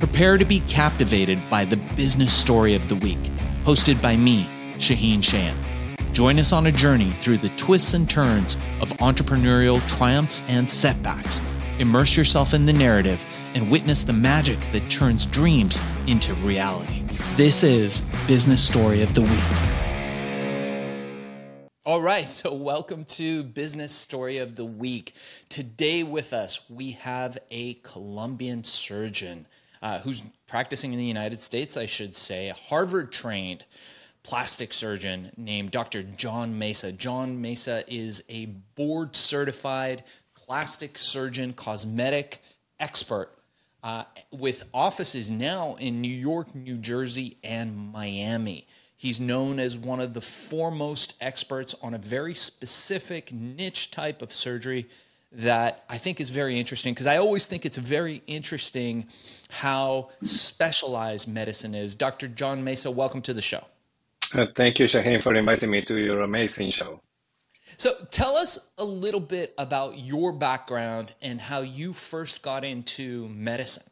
Prepare to be captivated by the business story of the week, hosted by me, Shaahin Cheyene. Join us on a journey through the twists and turns of entrepreneurial triumphs and setbacks. Immerse yourself in the narrative and witness the magic that turns dreams into reality. This is Business Story of the Week. All right, so welcome to Business Story of the Week. Today with us, we have a Colombian surgeon uh, who's practicing in the United States, I should say, a Harvard trained plastic surgeon named Dr. John Mesa. John Mesa is a board certified plastic surgeon, cosmetic expert uh, with offices now in New York, New Jersey, and Miami. He's known as one of the foremost experts on a very specific niche type of surgery that I think is very interesting because I always think it's very interesting how specialized medicine is. Dr. John Mesa, welcome to the show. Uh, thank you, Shaahin, for inviting me to your amazing show. So, tell us a little bit about your background and how you first got into medicine.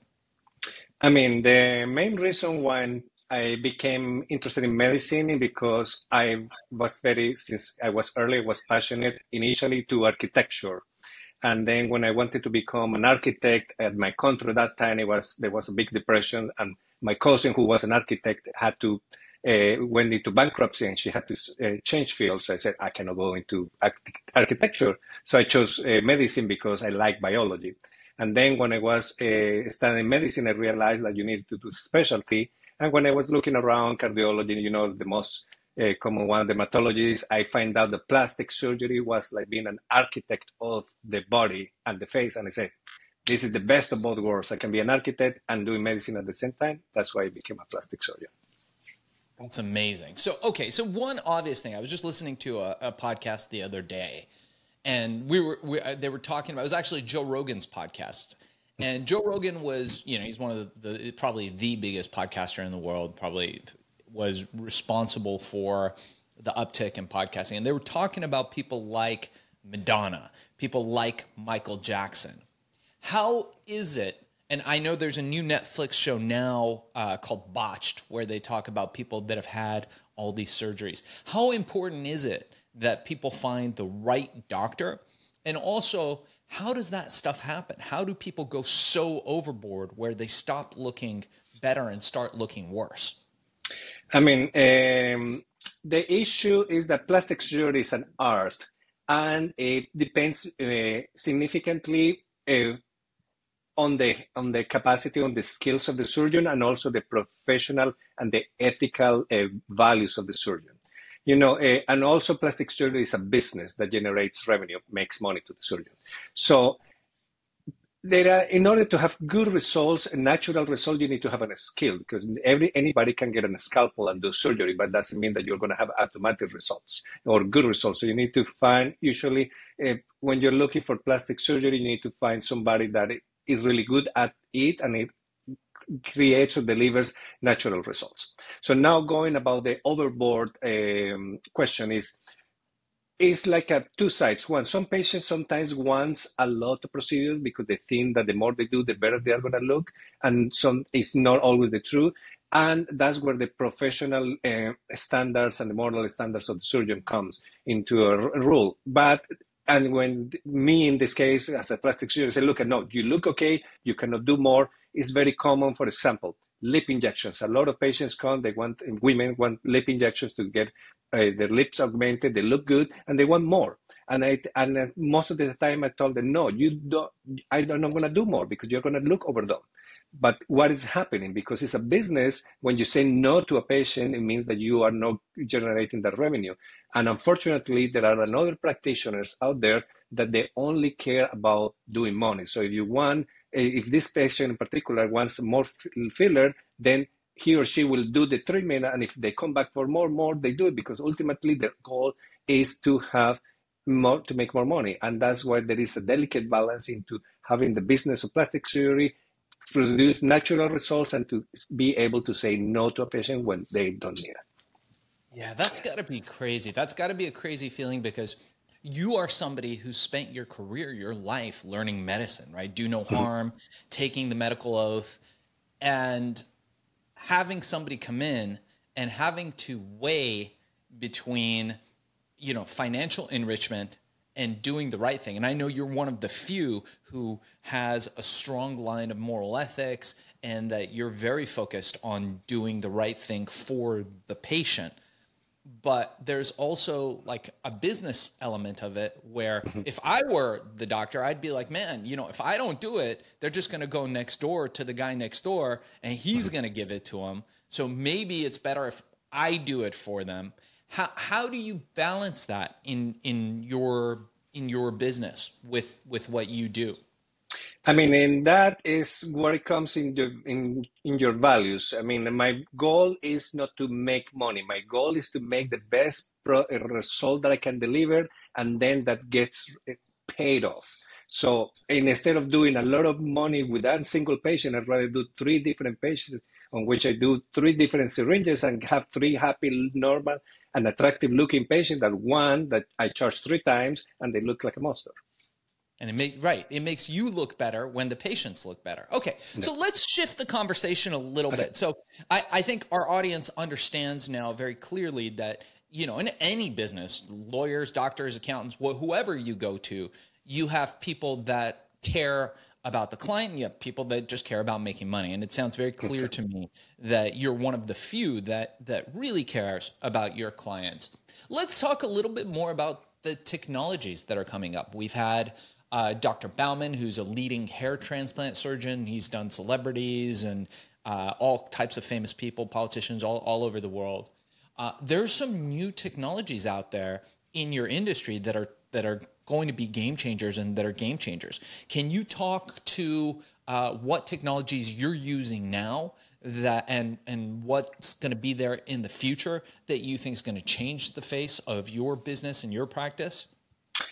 I mean, the main reason why I became interested in medicine is because I was very, since I was early, was passionate initially to architecture. And then when I wanted to become an architect at my country, that time it was there was a big depression, and my cousin, who was an architect, had to uh, went into bankruptcy, and she had to uh, change fields. I said I cannot go into architecture, so I chose uh, medicine because I like biology. And then when I was uh, studying medicine, I realized that you needed to do specialty. And when I was looking around cardiology, you know, the most uh, common one, dermatologist, I find out the plastic surgery was like being an architect of the body and the face. And I said, this is the best of both worlds. I can be an architect and doing medicine at the same time. That's why I became a plastic surgeon. That's amazing. So, okay, so one obvious thing, I was just listening to a, a podcast the other day, and we were we, uh, they were talking about it was actually Joe Rogan's podcast, and Joe Rogan was you know he's one of the, the probably the biggest podcaster in the world, probably was responsible for the uptick in podcasting. And they were talking about people like Madonna, people like Michael Jackson. How is it? And I know there's a new Netflix show now uh, called Botched, where they talk about people that have had all these surgeries. How important is it that people find the right doctor? And also, how does that stuff happen? How do people go so overboard where they stop looking better and start looking worse? I mean, um, the issue is that plastic surgery is an art, and it depends uh, significantly uh, on the on the capacity, on the skills of the surgeon, and also the professional and the ethical uh, values of the surgeon. You know, uh, and also plastic surgery is a business that generates revenue, makes money to the surgeon. So there are, in order to have good results, a natural result, you need to have a skill because every anybody can get a scalpel and do surgery, but doesn't mean that you're going to have automatic results or good results. So you need to find usually uh, when you're looking for plastic surgery, you need to find somebody that is really good at it and it creates or delivers natural results. So now going about the overboard um, question is it's like a two sides. One, some patients sometimes want a lot of procedures because they think that the more they do, the better they are going to look, and some it's not always the truth. And that's where the professional uh, standards and the moral standards of the surgeon comes into a r- rule. But and when me in this case as a plastic surgeon say, look, no, you look okay, you cannot do more. It's very common, for example, lip injections. A lot of patients come, they want women want lip injections to get uh, their lips augmented, they look good, and they want more. And I and uh, most of the time I told them, no, you don't. I'm not to do more because you're going to look overdone. But what is happening? Because it's a business. When you say no to a patient, it means that you are not generating that revenue. And unfortunately, there are another practitioners out there that they only care about doing money. So if you want, if this patient in particular wants more filler, then he or she will do the treatment and if they come back for more more they do it because ultimately their goal is to have more to make more money and that's why there is a delicate balance into having the business of plastic surgery produce natural results and to be able to say no to a patient when they don't need it yeah that's got to be crazy that's got to be a crazy feeling because you are somebody who spent your career your life learning medicine right do no mm-hmm. harm mm-hmm. taking the medical oath and having somebody come in and having to weigh between you know financial enrichment and doing the right thing. And i know you're one of the few who has a strong line of moral ethics and that you're very focused on doing the right thing for the patient but there's also like a business element of it where mm-hmm. if I were the doctor, I'd be like, man, you know, if I don't do it, they're just going to go next door to the guy next door and he's mm-hmm. going to give it to them. So maybe it's better if I do it for them. How how do you balance that in in your in your business with with what you do? I mean, and that is where it comes in, the, in in your values. I mean, my goal is not to make money. My goal is to make the best pro- result that I can deliver, and then that gets eh, paid off. So instead of doing a lot of money with that single patient, I'd rather do three different patients on which I do three different syringes and have three happy, normal, and attractive looking patients than one that I charge three times and they look like a monster. And it makes right. It makes you look better when the patients look better. Okay, no. so let's shift the conversation a little okay. bit. So I, I think our audience understands now very clearly that you know in any business, lawyers, doctors, accountants, wh- whoever you go to, you have people that care about the client and you have people that just care about making money and it sounds very clear to me that you're one of the few that that really cares about your clients let's talk a little bit more about the technologies that are coming up we've had uh, Dr. Bauman, who's a leading hair transplant surgeon. He's done celebrities and uh, all types of famous people, politicians all, all over the world. Uh, there's some new technologies out there in your industry that are that are going to be game changers and that are game changers. Can you talk to uh, what technologies you're using now that and and what's going to be there in the future that you think is going to change the face of your business and your practice?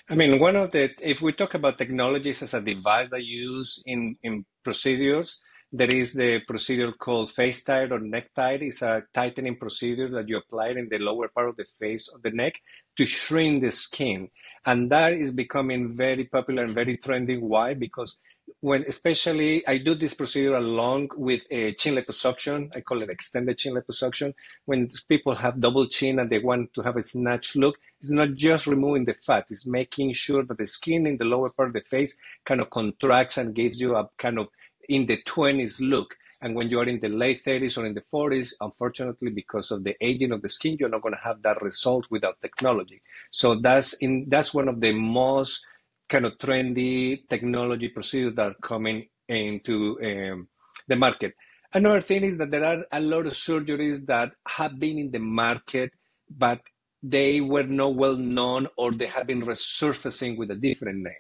I mean, one of the, if we talk about technologies as a device that you use in, in procedures, there is the procedure called FaceTite or NeckTite. It's a tightening procedure that you apply in the lower part of the face of the neck to shrink the skin. And that is becoming very popular and very trending. Why? Because when especially I do this procedure along with uh, a chin liposuction, I call it extended chin liposuction. When people have double chin and they want to have a snatch look, it's not just removing the fat, it's making sure that the skin in the lower part of the face kind of contracts and gives you a kind of in the 20s look. And when you are in the late 30s or in the 40s, unfortunately, because of the aging of the skin, you're not going to have that result without technology. So that's in that's one of the most kind of trendy technology procedures that are coming into um, the market. Another thing is that there are a lot of surgeries that have been in the market, but they were not well known or they have been resurfacing with a different name.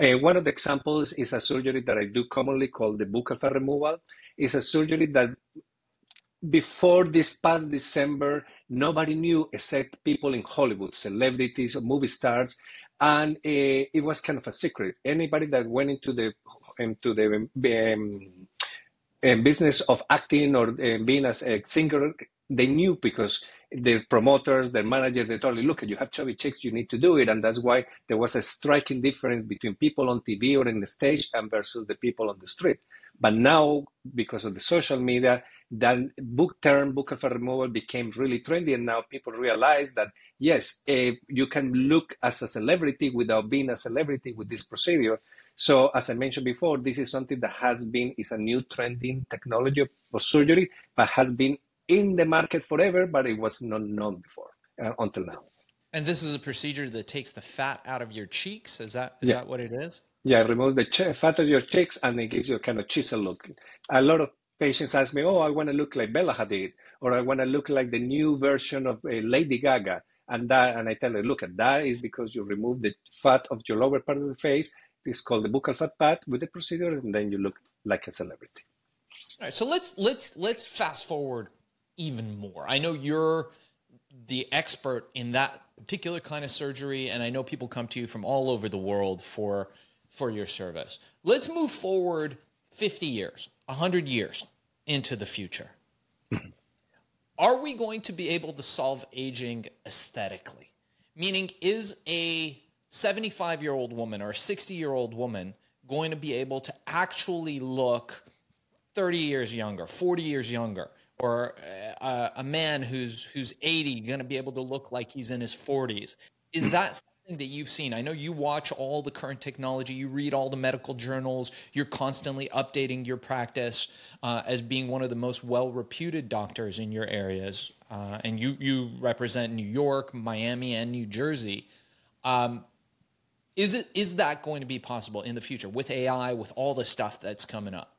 Uh, one of the examples is a surgery that I do commonly called the buccal fat removal. It's a surgery that before this past December, nobody knew except people in Hollywood, celebrities movie stars, and uh, it was kind of a secret. Anybody that went into the into the um, business of acting or being as a singer, they knew because the promoters, the managers, they told you, look, you have chubby chicks, you need to do it. And that's why there was a striking difference between people on TV or in the stage and versus the people on the street. But now, because of the social media, that book term, buccal fat removal became really trendy. And now people realize that, yes, uh, you can look as a celebrity without being a celebrity with this procedure. So as I mentioned before, this is something that has been, is a new trending technology of surgery, but has been in the market forever, but it was not known before uh, until now. And this is a procedure that takes the fat out of your cheeks. Is that is yeah. that what it is? Yeah, it removes the ch- fat of your cheeks and it gives you a kind of chisel look. A lot of patients ask me, "Oh, I want to look like Bella Hadid, or I want to look like the new version of uh, Lady Gaga," and that, and I tell them, "Look, at that is because you remove the fat of your lower part of the face. It's called the buccal fat pad with the procedure, and then you look like a celebrity." All right, so let's let's let's fast forward even more. I know you're the expert in that particular kind of surgery, and I know people come to you from all over the world for for your service. Let's move forward 50 years, 100 years into the future. Mm-hmm. Are we going to be able to solve aging aesthetically? Meaning, is a 75 year old woman or a 60 year old woman going to be able to actually look 30 years younger, 40 years younger, or uh, a man who's who's 80 going to be able to look like he's in his 40s. Is that that you've seen? I know you watch all the current technology, you read all the medical journals, you're constantly updating your practice uh, as being one of the most well-reputed doctors in your areas, uh, and you you represent New York, Miami, and New Jersey. Um, is it is that going to be possible in the future with AI, with all the stuff that's coming up?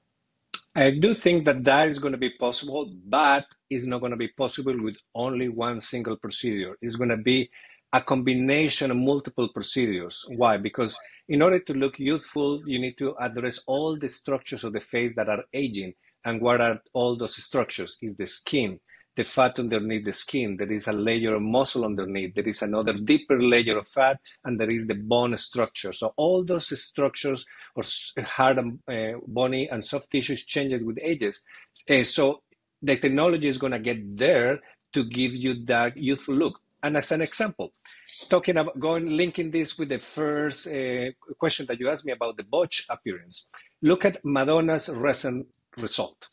I do think that that is going to be possible, but it's not going to be possible with only one single procedure. It's going to be a combination of multiple procedures. Why? Because in order to look youthful, you need to address all the structures of the face that are aging. And what are all those structures? Is the skin, the fat underneath the skin. There is a layer of muscle underneath. There is another deeper layer of fat, and there is the bone structure. So all those structures or hard and uh, bony and soft tissues changes with ages. Uh, so the technology is going to get there to give you that youthful look. And as an example, talking about going linking this with the first uh, question that you asked me about the botch appearance, look at Madonna's recent result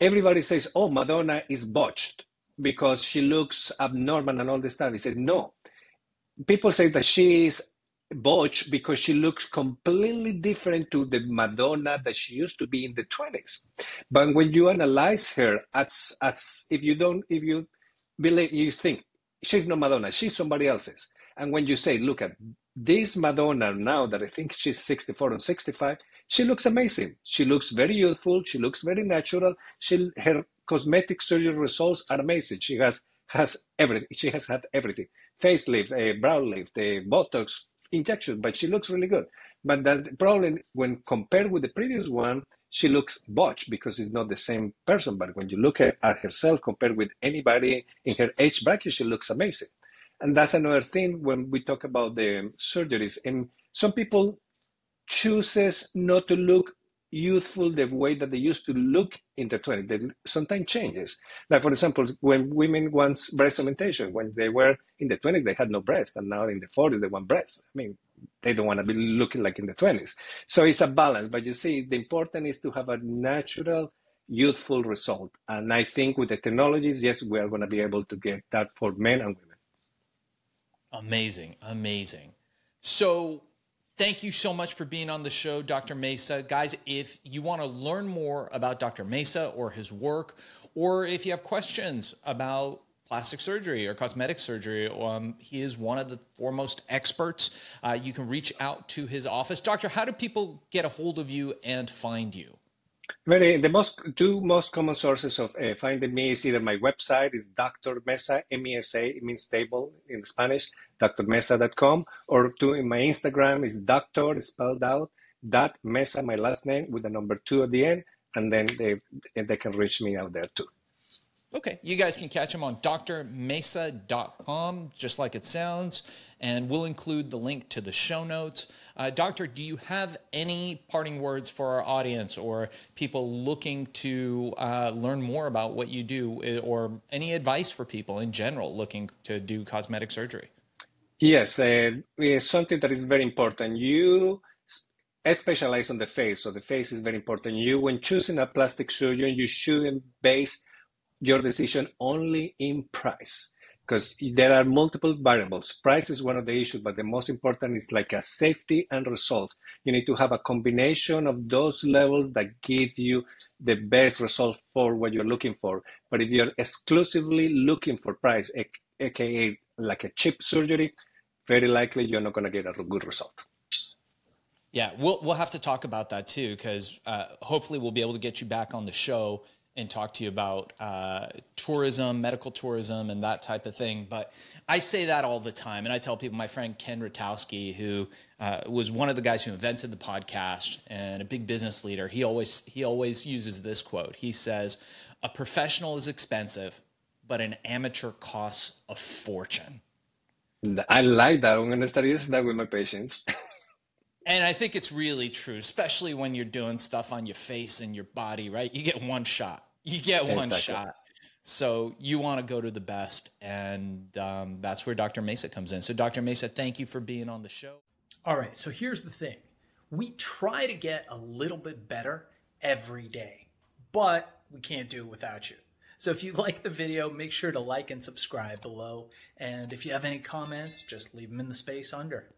everybody says, oh, Madonna is botched because she looks abnormal and all this stuff. He said, no. People say that she is botched because she looks completely different to the Madonna that she used to be in the 20s. But when you analyze her as, as if you don't, if you believe, you think she's not Madonna, she's somebody else's. And when you say, look at this Madonna now that I think she's 64 or 65, she looks amazing. She looks very youthful. She looks very natural. She, her cosmetic surgery results are amazing. She has has everything. She has had everything: facelift, a eh, brow lift, a Botox injection, but she looks really good. But the problem when compared with the previous one, she looks botched because it's not the same person. But when you look at, at herself compared with anybody in her age bracket, she looks amazing. And that's another thing when we talk about the surgeries. And some people chooses not to look youthful the way that they used to look in the 20s. They sometimes changes. Like, for example, when women want breast augmentation, when they were in the 20s, they had no breast, and now in the 40s, they want breasts. I mean, they don't want to be looking like in the 20s. So it's a balance. But you see, the important is to have a natural, youthful result. And I think with the technologies, yes, we are going to be able to get that for men and women. Amazing. Amazing. So Thank you so much for being on the show, Dr. Mesa. Guys, if you want to learn more about Dr. Mesa or his work, or if you have questions about plastic surgery or cosmetic surgery. Um, he is one of the foremost experts. Uh, you can reach out to his office. Doctor, how do people get a hold of you and find you? Very, the most two most common sources of uh, finding me is either my website is Dr. Mesa, M-E-S-A, it means stable in Spanish, drmesa.com, or to in my Instagram is Doctor spelled out, dot Mesa, my last name with the number two at the end, and then they they can reach me out there too. Okay, you guys can catch him on drmesa.com, just like it sounds, and we'll include the link to the show notes. Uh, doctor, do you have any parting words for our audience or people looking to uh, learn more about what you do, eh, or any advice for people in general looking to do cosmetic surgery? Yes, uh, something that is very important. You specialize on the face, so the face is very important. You, when choosing a plastic surgeon, you shouldn't base your decision only in price because there are multiple variables. Price is one of the issues, but the most important is like a safety and result. You need to have a combination of those levels that give you the best result for what you're looking for. But if you're exclusively looking for price, aka like a cheap surgery, very likely you're not going to get a good result. Yeah, we'll we'll have to talk about that too, because uh, hopefully we'll be able to get you back on the show and talk to you about uh, tourism, medical tourism, and that type of thing. But I say that all the time, and I tell people. My friend Ken Rutkowski, who uh, was one of the guys who invented the podcast and a big business leader, he always he always uses this quote. He says, "A professional is expensive, but an amateur costs a fortune." I like that. I'm going to start using that with my patients. And I think it's really true, especially when you're doing stuff on your face and your body, right? You get one shot. You get one exactly. shot. So you want to go to the best. And um, that's where Dr. Mesa comes in. So, Dr. Mesa, thank you for being on the show. All right. So, here's the thing we try to get a little bit better every day. but we can't do it without you. So if you like the video, make sure to like and subscribe below. And if you have any comments, just leave them in the space under.